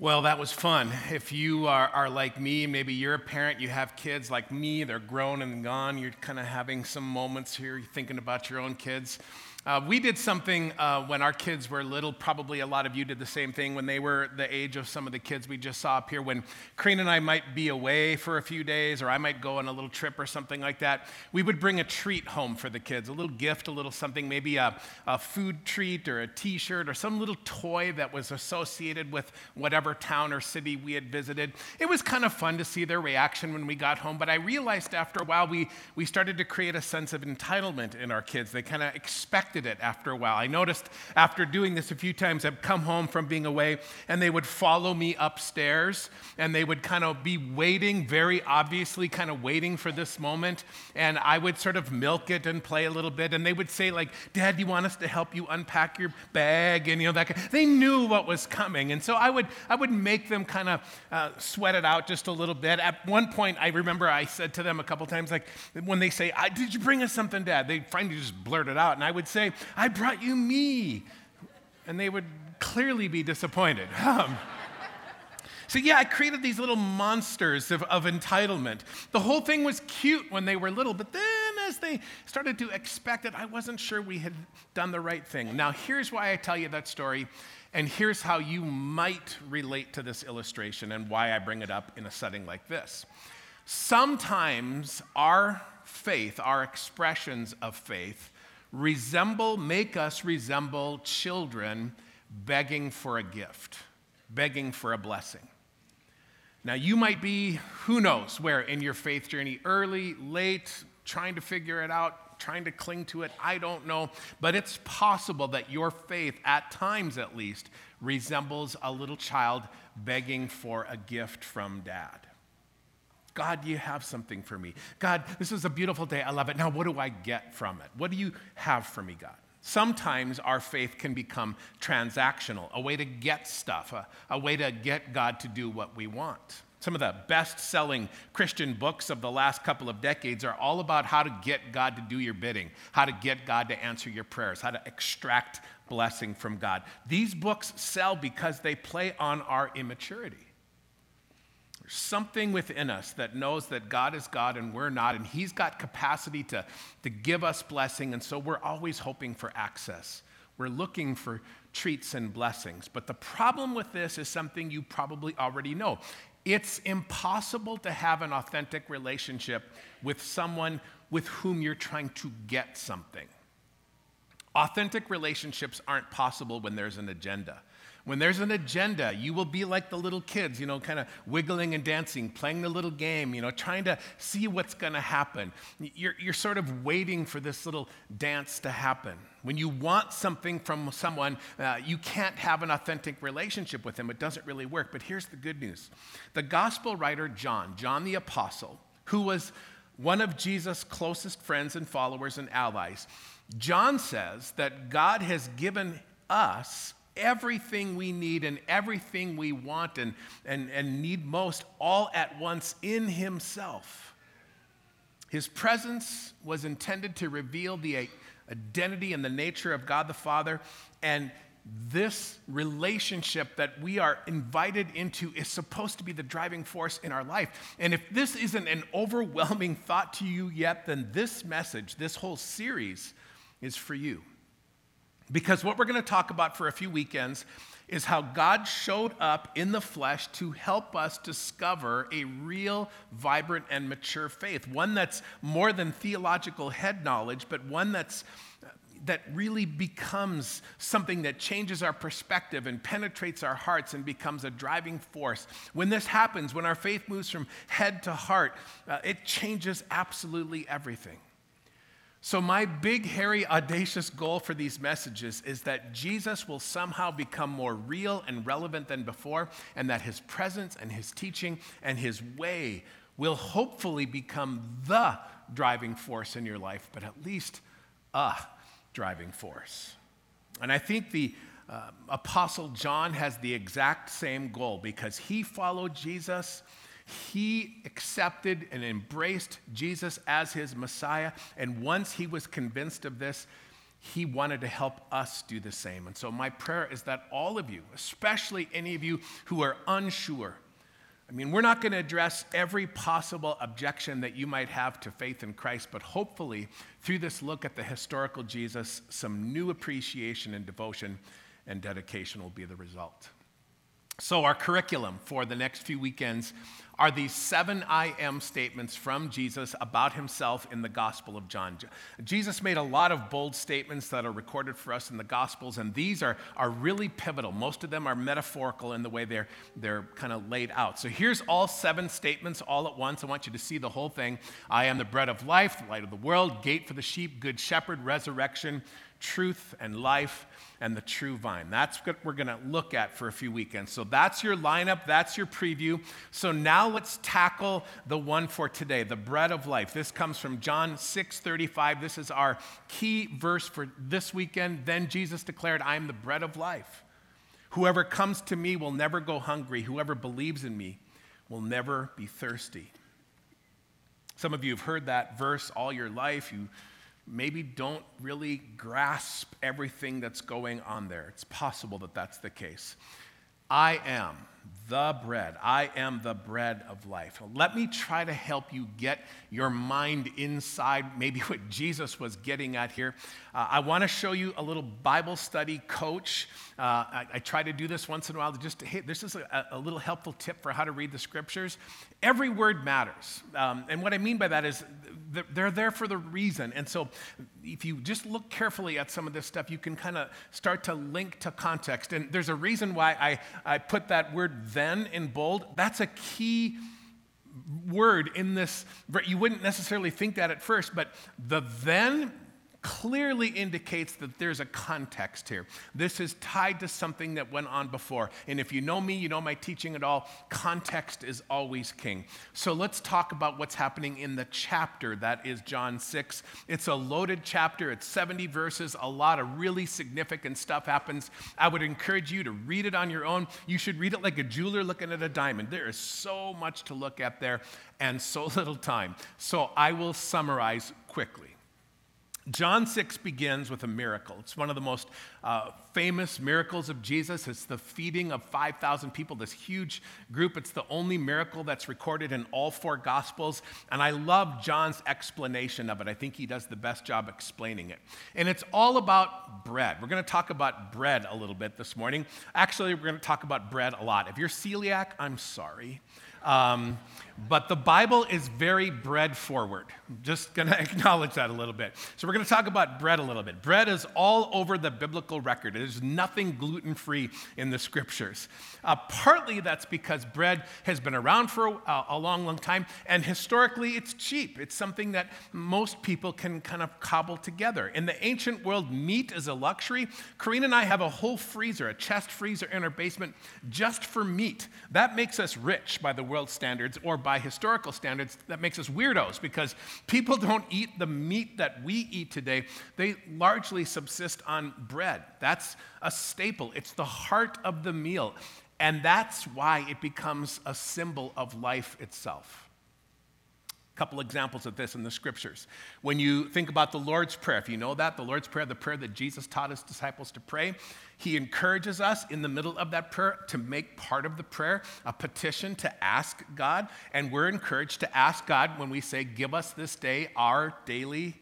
Well, that was fun. If you are, are, like me, maybe you're a parent, you have kids like me, they're grown and gone, you're kind of having some moments here thinking about your own kids. Uh, we did something uh, when our kids were little. Probably a lot of you did the same thing when they were the age of some of the kids we just saw up here. When Karina and I might be away for a few days, or I might go on a little trip or something like that, we would bring a treat home for the kids a little gift, a little something, maybe a, a food treat or a t shirt or some little toy that was associated with whatever town or city we had visited. It was kind of fun to see their reaction when we got home, but I realized after a while we, we started to create a sense of entitlement in our kids. They kind of expected it after a while. I noticed after doing this a few times, I'd come home from being away and they would follow me upstairs and they would kind of be waiting, very obviously, kind of waiting for this moment. And I would sort of milk it and play a little bit. And they would say, like, Dad, do you want us to help you unpack your bag? And, you know, that kind of, they knew what was coming. And so I would, I would make them kind of uh, sweat it out just a little bit. At one point, I remember I said to them a couple times, like, when they say, Did you bring us something, Dad? They finally just blurt it out. And I would say, I brought you me. And they would clearly be disappointed. Um, so, yeah, I created these little monsters of, of, entitlement. The whole thing was cute when they were little, but then as they started to expect it, I wasn't sure we had done the right thing. Now, here's why I tell you that story, and here's how you might relate to this illustration and why I bring it up in a setting like this. Sometimes our faith, our expressions of faith, resemble, make us resemble children begging for a gift, begging for a blessing. Now, you might be, who knows where in your faith journey, early, late, trying to figure it out, trying to cling to it, I don't know. But it's possible that your faith, at times at least, resembles a little child begging for a gift from dad. God, you have something for me. God, this is a beautiful day. I love it. Now, what do I get from it? What do you have for me, God? Sometimes our faith can become transactional, a way to get stuff, a, a way to get God to do what we want. Some of the best selling Christian books of the last couple of decades are all about how to get God to do your bidding, how to get God to answer your prayers, how to extract blessing from God. These books sell because they play on our immaturity. Something within us that knows that God is God and we're not, and He's got capacity to, to give us blessing, and so we're always hoping for access. We're looking for treats and blessings. But the problem with this is something you probably already know. It's impossible to have an authentic relationship with someone with whom you're trying to get something. Authentic relationships aren't possible when there's an agenda. When there's an agenda, you will be like the little kids, you know, kind of wiggling and dancing, playing the little game, you know, trying to see what's going to happen. You're, you're sort of waiting for this little dance to happen. When you want something from someone, uh, you can't have an authentic relationship with them. It doesn't really work. But here's the good news the gospel writer John, John the Apostle, who was one of Jesus' closest friends and followers and allies, John says that God has given us everything we need and everything we want and, and, and need most all at once in Himself. His presence was intended to reveal the identity and the nature of God the Father, and this relationship that we are invited into is supposed to be the driving force in our life. And if this isn't an overwhelming thought to you yet, then this message, this whole series, is for you. Because what we're going to talk about for a few weekends is how God showed up in the flesh to help us discover a real, vibrant, and mature faith. One that's more than theological head knowledge, but one that's that really becomes something that changes our perspective and penetrates our hearts and becomes a driving force. When this happens, when our faith moves from head to heart, uh, it changes absolutely everything. So, my big, hairy, audacious goal for these messages is that Jesus will somehow become more real and relevant than before, and that his presence and his teaching and his way will hopefully become the driving force in your life, but at least a driving force. And I think the uh, Apostle John has the exact same goal because he followed Jesus he accepted and embraced Jesus as his Messiah. And once he was convinced of this, he wanted to help us do the same. And so, my prayer is that all of you, especially any of you who are unsure, I mean, we're not going to address every possible objection that you might have to faith in Christ, but hopefully, through this look at the historical Jesus, some new appreciation and devotion and dedication will be the result. So, our curriculum for the next few weekends are these seven I am statements from Jesus about himself in the Gospel of John. Jesus made a lot of bold statements that are recorded for us in the Gospels, and these are, are really pivotal. Most of them are metaphorical in the way they're, they're kind of laid out. So here's all seven statements all at once. I want you to see the whole thing. I am the bread of life, the light of the world, gate for the sheep, good shepherd, resurrection, truth, and life and the true vine. That's what we're going to look at for a few weekends. So that's your lineup, that's your preview. So now let's tackle the one for today, the bread of life. This comes from John 6:35. This is our key verse for this weekend. Then Jesus declared, "I am the bread of life. Whoever comes to me will never go hungry. Whoever believes in me will never be thirsty." Some of you have heard that verse all your life. You maybe don't really grasp everything that's going on there. It's possible that that's the case. I am the bread. I am the bread of life. Let me try to help you get your mind inside maybe what Jesus was getting at here. Uh, I want to show you a little Bible study coach. Uh, I, I, try to do this once in a while to just, hey, this is a, a, little helpful tip for how to read the scriptures. Every word matters. Um, and what I mean by that is they're there for the reason. And so if you just look carefully at some of this stuff, you can kind of start to link to context. And there's a reason why I, I put that word then in bold. That's a key word in this. You wouldn't necessarily think that at first, but the then clearly indicates that there's a context here. This is tied to something that went on before. And if you know me, you know my teaching at all, context is always king. So let's talk about what's happening in the chapter that is John 6. It's a loaded chapter, it's 70 verses, a lot of really significant stuff happens. I would encourage you to read it on your own. You should read it like a jeweler looking at a diamond. There is so much to look at there and so little time. So I will summarize quickly. John 6 begins with a miracle. It's one of the most uh, famous miracles of Jesus. It's the feeding of 5,000 people, this huge group. It's the only miracle that's recorded in all four Gospels. And I love John's explanation of it. I think he does the best job explaining it. And it's all about bread. We're going to talk about bread a little bit this morning. Actually, we're going to talk about bread a lot. If you're celiac, I'm sorry. Um, but the Bible is very bread forward. I'm Just going to acknowledge that a little bit. So, we're going to talk about bread a little bit. Bread is all over the biblical record, there's nothing gluten free in the scriptures. Uh, partly that's because bread has been around for a, a, long, long time, and historically it's cheap. It's something that most people can kind of cobble together. In the ancient world, meat is a luxury. Karina and I have a whole freezer, a chest freezer in our basement just for meat. That makes us rich by the world standards or by historical standards, that makes us weirdos because people don't eat the meat that we eat today. They largely subsist on bread. That's a staple, it's the heart of the meal. And that's why it becomes a symbol of life itself couple examples of this in the scriptures. When you think about the Lord's Prayer, if you know that, the Lord's Prayer, the prayer that Jesus taught his disciples to pray, he encourages us in the middle of that prayer to make part of the prayer a petition to ask God. And we're encouraged to ask God when we say, Give us this day our daily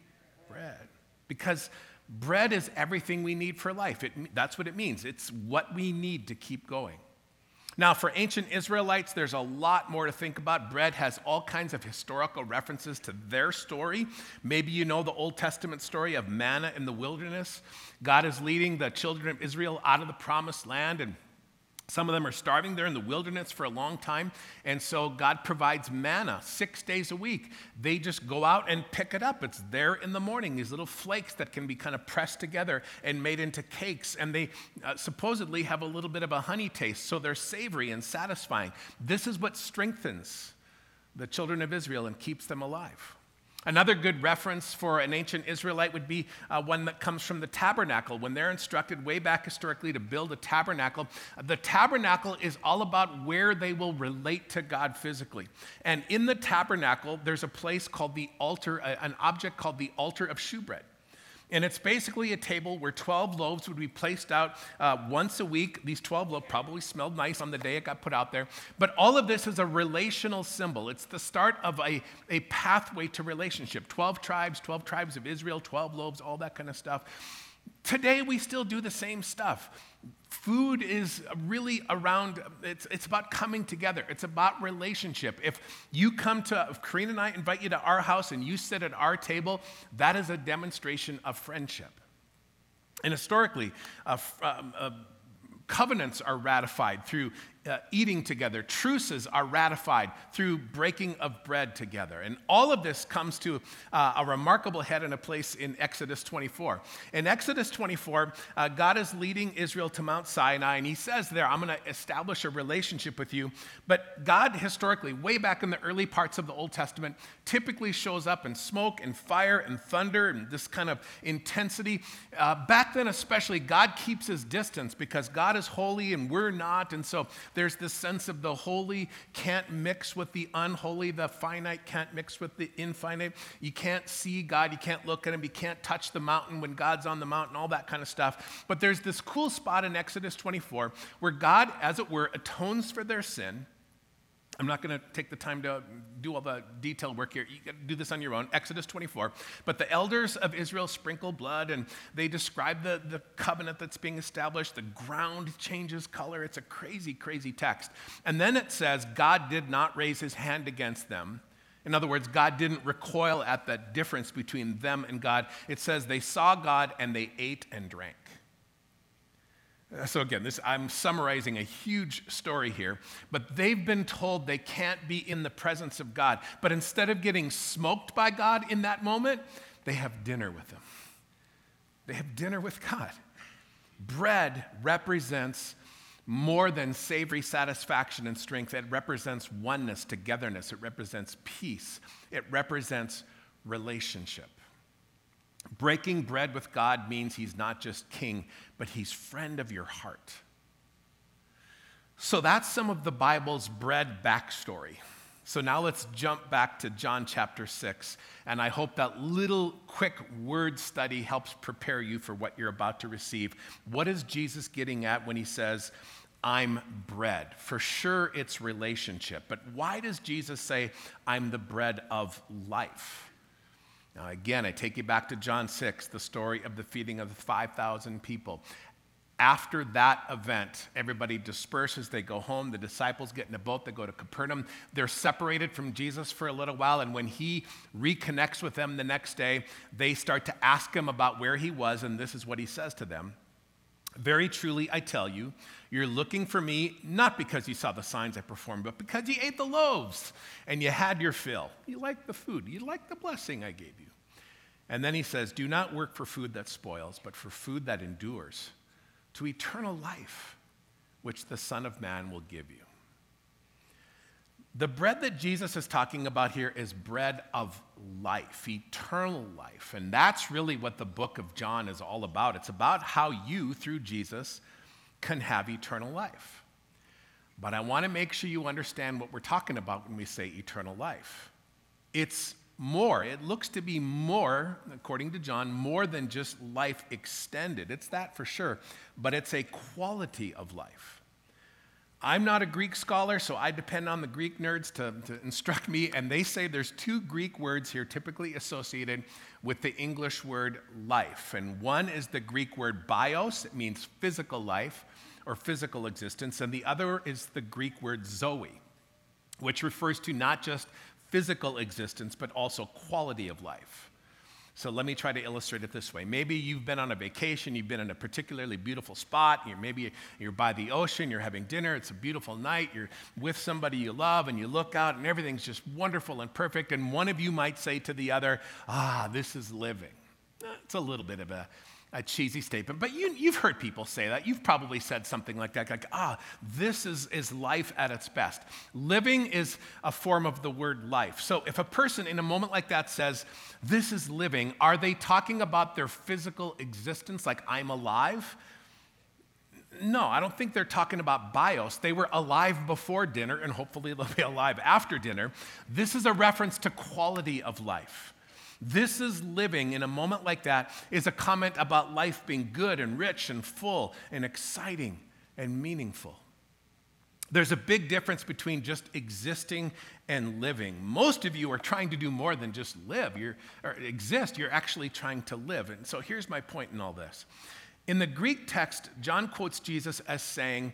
bread. Because bread is everything we need for life. It, that's what it means, it's what we need to keep going. Now, for ancient Israelites, there's a lot more to think about. Bread has all kinds of historical references to their story. Maybe you know the Old Testament story of manna in the wilderness. God is leading the children of Israel out of the promised land and some of them are starving there in the wilderness for a long time. And so God provides manna six days a week. They just go out and pick it up. It's there in the morning, these little flakes that can be kind of pressed together and made into cakes. And they uh, supposedly have a little bit of a honey taste, so they're savory and satisfying. This is what strengthens the children of Israel and keeps them alive. Another good reference for an ancient Israelite would be uh, one that comes from the tabernacle. When they're instructed way back historically to build a tabernacle, the tabernacle is all about where they will relate to God physically. And in the tabernacle, there's a place called the altar, an object called the altar of shewbread. And it's basically a table where 12 loaves would be placed out uh, once a week. These 12 loaves probably smelled nice on the day it got put out there. But all of this is a relational symbol. It's the start of a, a pathway to relationship 12 tribes, 12 tribes of Israel, 12 loaves, all that kind of stuff. Today, we still do the same stuff. Food is really around, it's, it's about coming together. It's about relationship. If you come to, if Karina and I invite you to our house and you sit at our table, that is a demonstration of friendship. And historically, uh, um, uh, covenants are ratified through uh, eating together. Truces are ratified through breaking of bread together. And all of this comes to uh, a remarkable head and a place in Exodus 24. In Exodus 24, uh, God is leading Israel to Mount Sinai, and he says there, I'm going to establish a relationship with you. But God, historically, way back in the early parts of the Old Testament, typically shows up in smoke and fire and thunder and this kind of intensity. Uh, back then, especially, God keeps his distance because God is holy and we're not. And so there's this sense of the holy can't mix with the unholy, the finite can't mix with the infinite. You can't see God, you can't look at Him, you can't touch the mountain when God's on the mountain, all that kind of stuff. But there's this cool spot in Exodus 24 where God, as it were, atones for their sin I'm not going to take the time to do all the detailed work here. You got to do this on your own. Exodus 24. But the elders of Israel sprinkle blood and they describe the, the covenant that's being established. The ground changes color. It's a crazy, crazy text. And then it says, God did not raise his hand against them. In other words, God didn't recoil at the difference between them and God. It says they saw God and they ate and drank. So, again, this, I'm summarizing a huge story here, but they've been told they can't be in the presence of God. But instead of getting smoked by God in that moment, they have dinner with Him. They have dinner with God. Bread represents more than savory satisfaction and strength, it represents oneness, togetherness, it represents peace, it represents relationship. Breaking bread with God means he's not just king, but he's friend of your heart. So that's some of the Bible's bread backstory. So now let's jump back to John chapter 6. And I hope that little quick word study helps prepare you for what you're about to receive. What is Jesus getting at when he says, I'm bread? For sure, it's relationship. But why does Jesus say, I'm the bread of life? Now, again, I take you back to John 6, the story of the feeding of the 5,000 people. After that event, everybody disperses. They go home. The disciples get in a boat. They go to Capernaum. They're separated from Jesus for a little while. And when he reconnects with them the next day, they start to ask him about where he was. And this is what he says to them Very truly, I tell you, you're looking for me not because you saw the signs I performed, but because you ate the loaves and you had your fill. You like the food, you like the blessing I gave you. And then he says, Do not work for food that spoils, but for food that endures, to eternal life, which the Son of Man will give you. The bread that Jesus is talking about here is bread of life, eternal life. And that's really what the book of John is all about. It's about how you, through Jesus, can have eternal life. But I want to make sure you understand what we're talking about when we say eternal life. It's more. It looks to be more, according to John, more than just life extended. It's that for sure, but it's a quality of life. I'm not a Greek scholar, so I depend on the Greek nerds to, to instruct me, and they say there's two Greek words here typically associated with the English word life. And one is the Greek word bios, it means physical life or physical existence, and the other is the Greek word zoe, which refers to not just physical existence, but also quality of life. So let me try to illustrate it this way. Maybe you've been on a vacation, you've been in a particularly beautiful spot, you're maybe you're by the ocean, you're having dinner, it's a beautiful night, you're with somebody you love, and you look out and everything's just wonderful and perfect, and one of you might say to the other, Ah, this is living. It's a little bit of a a cheesy statement, but you, you've heard people say that. You've probably said something like that, like, ah, this is, is life at its best. Living is a form of the word life. So if a person in a moment like that says, this is living, are they talking about their physical existence, like I'm alive? No, I don't think they're talking about bios. They were alive before dinner, and hopefully they'll be alive after dinner. This is a reference to quality of life. This is living in a moment like that is a comment about life being good and rich and full and exciting and meaningful. There's a big difference between just existing and living. Most of you are trying to do more than just live, you're, or exist, you're actually trying to live. And so here's my point in all this. In the Greek text, John quotes Jesus as saying,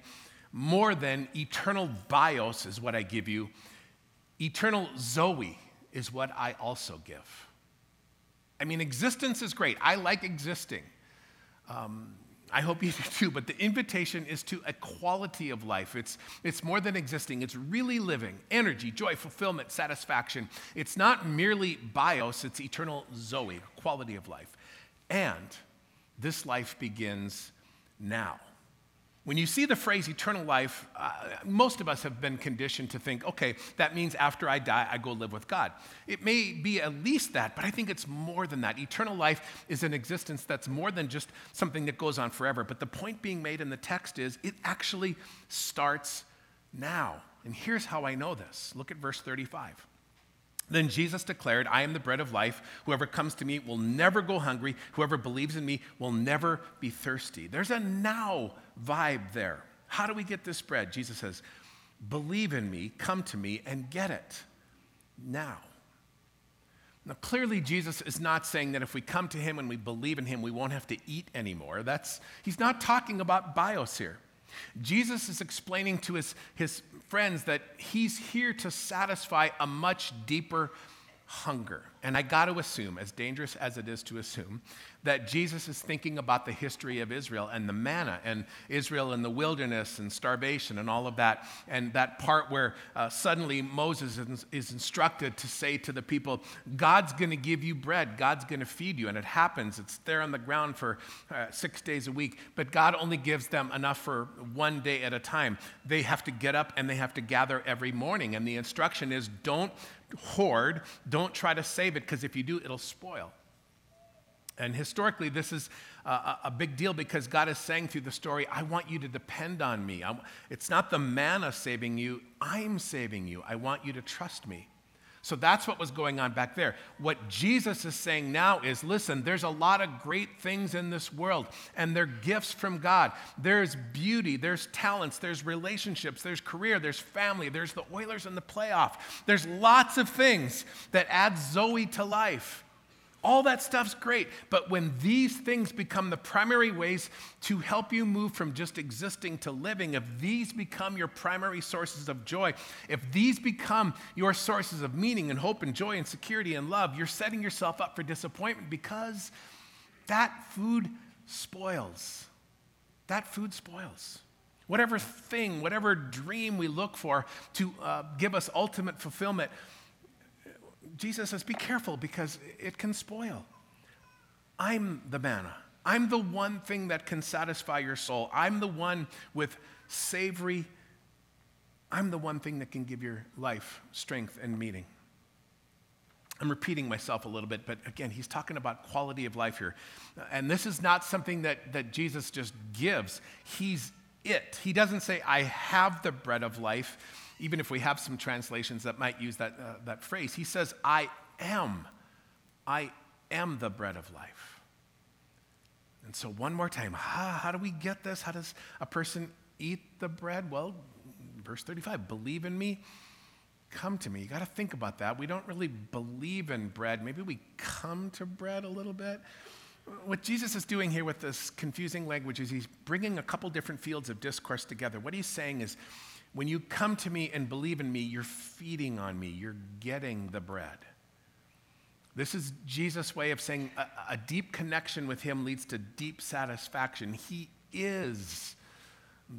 more than eternal bios is what I give you, eternal Zoe is what I also give. I mean, existence is great. I like existing. Um, I hope you do too, but the invitation is to a quality of life. It's, it's more than existing, it's really living energy, joy, fulfillment, satisfaction. It's not merely bios, it's eternal Zoe, quality of life. And this life begins now. When you see the phrase eternal life, uh, most of us have been conditioned to think, okay, that means after I die, I go live with God. It may be at least that, but I think it's more than that. Eternal life is an existence that's more than just something that goes on forever. But the point being made in the text is it actually starts now. And here's how I know this look at verse 35. Then Jesus declared, I am the bread of life. Whoever comes to me will never go hungry. Whoever believes in me will never be thirsty. There's a now vibe there. How do we get this bread? Jesus says, Believe in me, come to me, and get it now. Now, clearly, Jesus is not saying that if we come to him and we believe in him, we won't have to eat anymore. That's, he's not talking about bios here. Jesus is explaining to his, his friends that he's here to satisfy a much deeper hunger. And I got to assume, as dangerous as it is to assume, that Jesus is thinking about the history of Israel and the manna and Israel in the wilderness and starvation and all of that. And that part where uh, suddenly Moses is, is instructed to say to the people, God's going to give you bread, God's going to feed you. And it happens, it's there on the ground for uh, six days a week, but God only gives them enough for one day at a time. They have to get up and they have to gather every morning. And the instruction is don't hoard. Don't try to save it because if you do, it'll spoil. And historically, this is a, a, big deal because God is saying through the story, I want you to depend on me. I'm, it's not the manna saving you, I'm saving you. I want you to trust me. So that's what was going on back there. What Jesus is saying now is listen, there's a lot of great things in this world, and they're gifts from God. There's beauty, there's talents, there's relationships, there's career, there's family, there's the Oilers in the playoff. There's lots of things that add Zoe to life. All that stuff's great, but when these things become the primary ways to help you move from just existing to living, if these become your primary sources of joy, if these become your sources of meaning and hope and joy and security and love, you're setting yourself up for disappointment because that food spoils. That food spoils. Whatever thing, whatever dream we look for to uh, give us ultimate fulfillment Jesus says, Be careful because it can spoil. I'm the manna. I'm the one thing that can satisfy your soul. I'm the one with savory, I'm the one thing that can give your life strength and meaning. I'm repeating myself a little bit, but again, he's talking about quality of life here. And this is not something that, that Jesus just gives, he's it. He doesn't say, I have the bread of life even if we have some translations that might use that, uh, that phrase, he says, I am. I am the bread of life. And so, one more time, how, how do we get this? How does a person eat the bread? Well, verse 35 believe in me, come to me. You got to think about that. We don't really believe in bread. Maybe we come to bread a little bit. What Jesus is doing here with this confusing language is he's bringing a couple different fields of discourse together. What he's saying is, when you come to me and believe in me, you're feeding on me, you're getting the bread. This is Jesus' way of saying a, a, deep connection with him leads to deep satisfaction. He is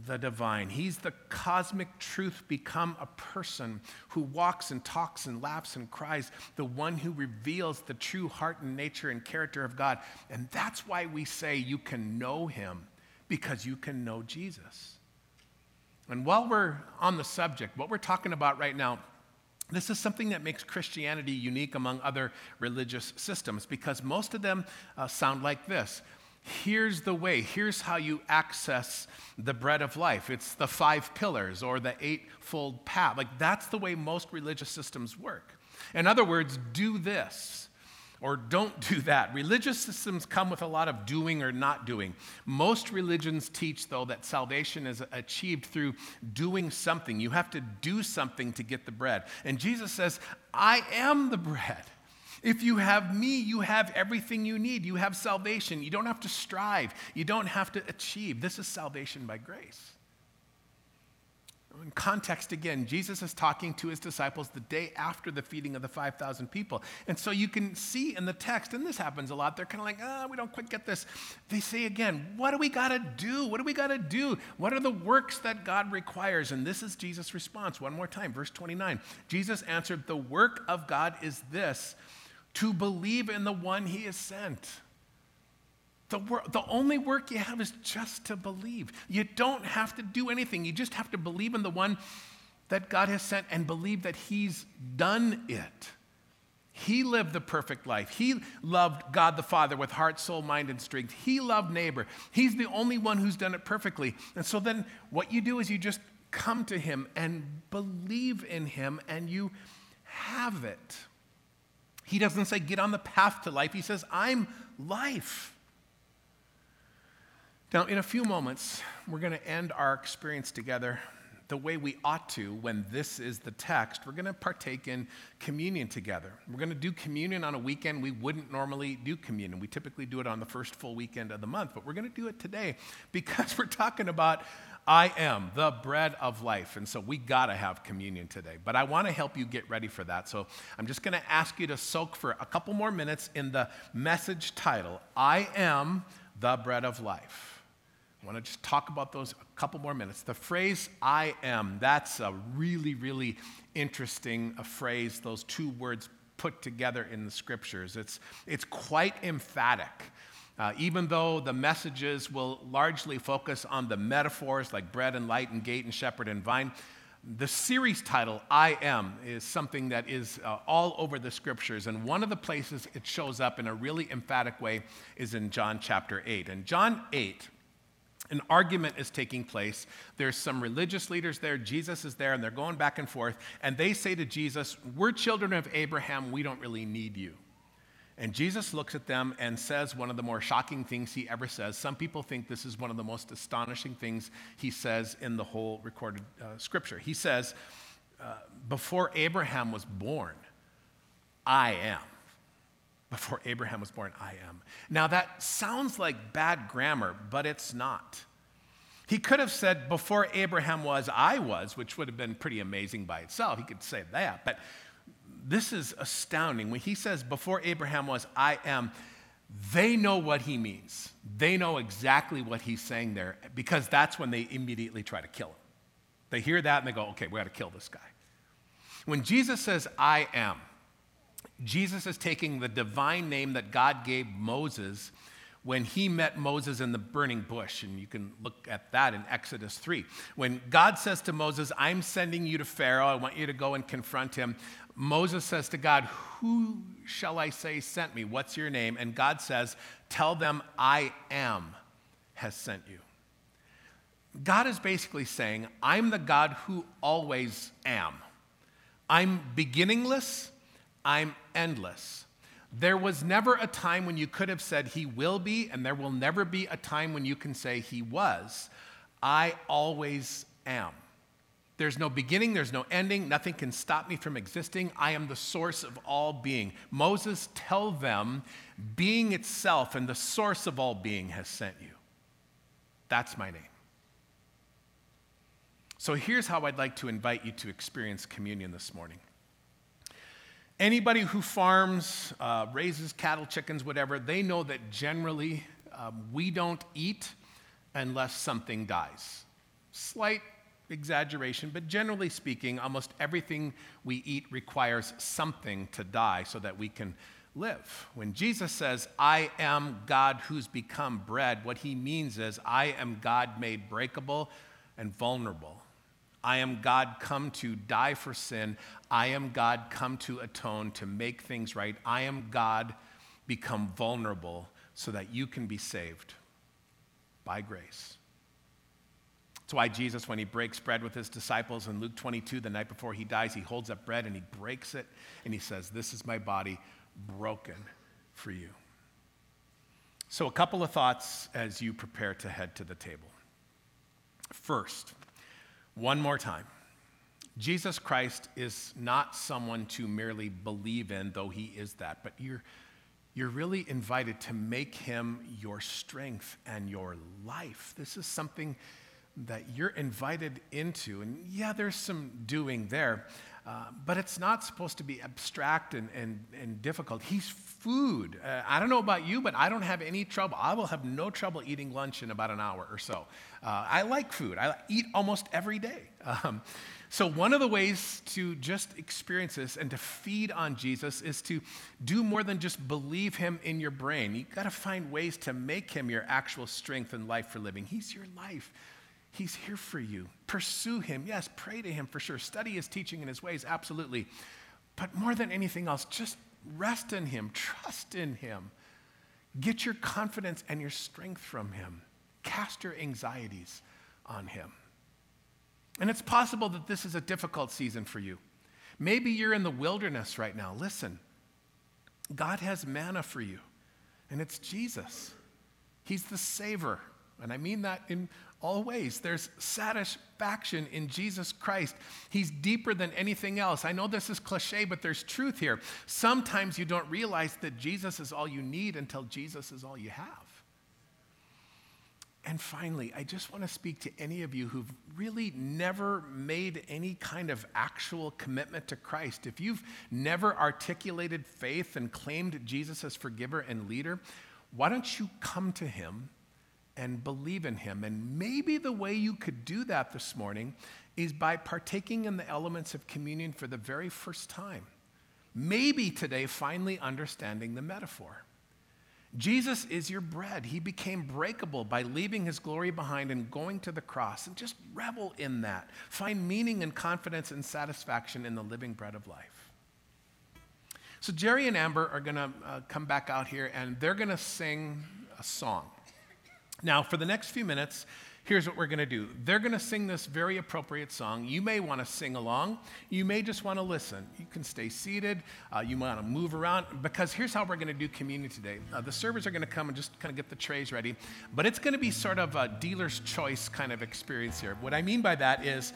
the divine. He's the cosmic truth become a person who walks and talks and laughs and cries, the one who reveals the true heart and nature and character of God. And that's why we say you can know him, because you can know Jesus. And while we're on the subject, what we're talking about right now, this is something that makes Christianity unique among other religious systems because most of them uh, sound like this. Here's the way, here's how you access the bread of life. It's the five pillars or the eightfold path. Like, that's the way most religious systems work. In other words, do this or don't do that. Religious systems come with a lot of doing or not doing. Most religions teach, though, that salvation is achieved through doing something. You have to do something to get the bread. And Jesus says, I am the bread. If you have me, you have everything you need. You have salvation. You don't have to strive, you don't have to achieve. This is salvation by grace. In context again, Jesus is talking to his disciples the day after the feeding of the 5,000 people. And so you can see in the text, and this happens a lot, they're kind of like, ah, oh, we don't quite get this. They say again, what do we got to do? What do we got to do? What are the works that God requires? And this is Jesus' response. One more time, verse 29. Jesus answered, The work of God is this to believe in the one he has sent. The, wor- the only work you have is just to believe. You don't have to do anything. You just have to believe in the one that God has sent and believe that he's done it. He lived the perfect life. He loved God the Father with heart, soul, mind, and strength. He loved neighbor. He's the only one who's done it perfectly. And so then what you do is you just come to him and believe in him and you have it. He doesn't say, get on the path to life. He says, I'm life. Now, in a few moments, we're going to end our experience together the way we ought to when this is the text. We're going to partake in communion together. We're going to do communion on a weekend we wouldn't normally do communion. We typically do it on the first full weekend of the month, but we're going to do it today because we're talking about I am the bread of life. And so we got to have communion today. But I want to help you get ready for that. So I'm just going to ask you to soak for a couple more minutes in the message title I am the bread of life. I want to just talk about those a couple more minutes. The phrase I am, that's a really, really interesting phrase, those two words put together in the scriptures. It's, it's quite emphatic. Uh, even though the messages will largely focus on the metaphors like bread and light and gate and shepherd and vine, the series title, I Am, is something that is uh, all over the scriptures. And one of the places it shows up in a really emphatic way is in John chapter 8. And John 8, an argument is taking place. There's some religious leaders there, Jesus is there, and they're going back and forth. And they say to Jesus, We're children of Abraham, we don't really need you. And Jesus looks at them and says one of the more shocking things he ever says. Some people think this is one of the most astonishing things he says in the whole recorded uh, scripture. He says, uh, Before Abraham was born, I am. Before Abraham was born, I am. Now that sounds like bad grammar, but it's not. He could have said, Before Abraham was, I was, which would have been pretty amazing by itself. He could say that. But this is astounding. When he says, Before Abraham was, I am, they know what he means. They know exactly what he's saying there because that's when they immediately try to kill him. They hear that and they go, Okay, we got to kill this guy. When Jesus says, I am, Jesus is taking the divine name that God gave Moses when he met Moses in the burning bush. And you can look at that in Exodus 3. When God says to Moses, I'm sending you to Pharaoh, I want you to go and confront him. Moses says to God, Who shall I say sent me? What's your name? And God says, Tell them I am has sent you. God is basically saying, I'm the God who always am. I'm beginningless, I'm endless. There was never a time when you could have said he will be, and there will never be a time when you can say he was. I always am. There's no beginning, there's no ending, nothing can stop me from existing. I am the source of all being. Moses, tell them, being itself and the source of all being has sent you. That's my name. So here's how I'd like to invite you to experience communion this morning. Anybody who farms, uh, raises cattle, chickens, whatever, they know that generally um, we don't eat unless something dies. Slight exaggeration, but generally speaking, almost everything we eat requires something to die so that we can live. When Jesus says, I am God who's become bread, what he means is, I am God made breakable and vulnerable. I am God come to die for sin. I am God come to atone, to make things right. I am God become vulnerable so that you can be saved by grace. That's why Jesus, when he breaks bread with his disciples in Luke 22, the night before he dies, he holds up bread and he breaks it and he says, This is my body broken for you. So, a couple of thoughts as you prepare to head to the table. First, one more time. Jesus Christ is not someone to merely believe in, though he is that, but you're, you're really invited to make him your strength and your life. This is something that you're invited into. And yeah, there's some doing there, uh, but it's not supposed to be abstract and, and, and difficult. He's food. Uh, I don't know about you, but I don't have any trouble. I will have no trouble eating lunch in about an hour or so. Uh, I like food, I eat almost every day. Um, so, one of the ways to just experience this and to feed on Jesus is to do more than just believe him in your brain. You've got to find ways to make him your actual strength and life for living. He's your life. He's here for you. Pursue him. Yes, pray to him for sure. Study his teaching and his ways, absolutely. But more than anything else, just rest in him, trust in him. Get your confidence and your strength from him. Cast your anxieties on him. And it's possible that this is a difficult season for you. Maybe you're in the wilderness right now. Listen, God has manna for you, and it's Jesus. He's the saver. And I mean that in all ways. There's satisfaction in Jesus Christ. He's deeper than anything else. I know this is cliche, but there's truth here. Sometimes you don't realize that Jesus is all you need until Jesus is all you have. And finally, I just want to speak to any of you who've really never made any kind of actual commitment to Christ. If you've never articulated faith and claimed Jesus as forgiver and leader, why don't you come to him and believe in Him. And maybe the way you could do that this morning is by partaking in the elements of communion for the very first time. Maybe today, finally understanding the metaphor. Jesus is your bread. He became breakable by leaving his glory behind and going to the cross. And just revel in that. Find meaning and confidence and satisfaction in the living bread of life. So, Jerry and Amber are going to uh, come back out here and they're going to sing a song. Now, for the next few minutes, here's what we're going to do. They're going to sing this very appropriate song. You may want to sing along. You may just want to listen. You can stay seated. Uh, you want to move around because here's how we're going to do communion today. Uh, the servers are going to come and just kind of get the trays ready, but it's going to be sort of a dealer's choice kind of experience here. What I mean by that is,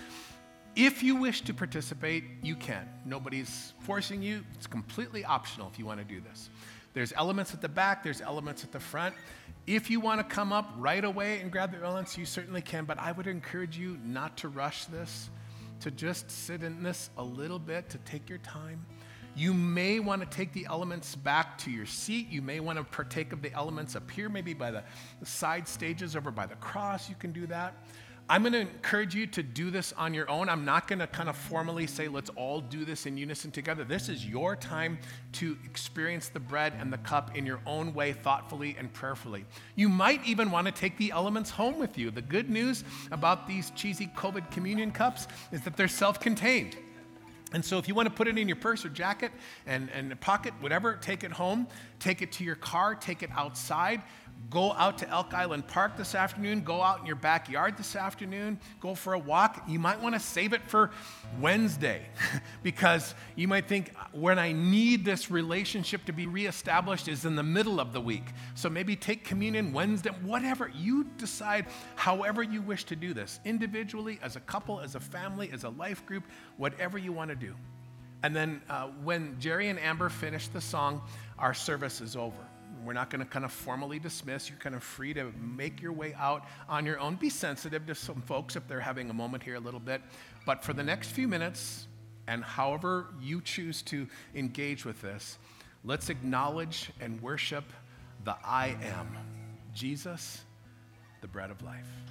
if you wish to participate, you can. Nobody's forcing you. It's completely optional if you want to do this. There's elements at the back, there's elements at the front. If you want to come up right away and grab the elements, you certainly can, but I would encourage you not to rush this, to just sit in this a little bit, to take your time. You may want to take the elements back to your seat. You may want to partake of the elements up here, maybe by the, side stages over by the cross. You can do that. I'm going to encourage you to do this on your own. I'm not going to kind of formally say, let's all do this in unison together. This is your time to experience the bread and the cup in your own way, thoughtfully and prayerfully. You might even want to take the elements home with you. The good news about these cheesy COVID communion cups is that they're self contained. And so, if you want to put it in your purse or jacket and, and pocket, whatever, take it home, take it to your car, take it outside. Go out to Elk Island Park this afternoon, go out in your backyard this afternoon, go for a walk. You might want to save it for Wednesday because you might think when I need this relationship to be reestablished is in the middle of the week. So maybe take communion Wednesday, whatever. You decide however you wish to do this, individually, as a couple, as a family, as a life group, whatever you want to do. And then uh, when Jerry and Amber finish the song, our service is over. We're not going to kind of formally dismiss. You're kind of free to make your way out on your own. Be sensitive to some folks if they're having a moment here a little bit. But for the next few minutes, and however you choose to engage with this, let's acknowledge and worship the I am Jesus, the bread of life.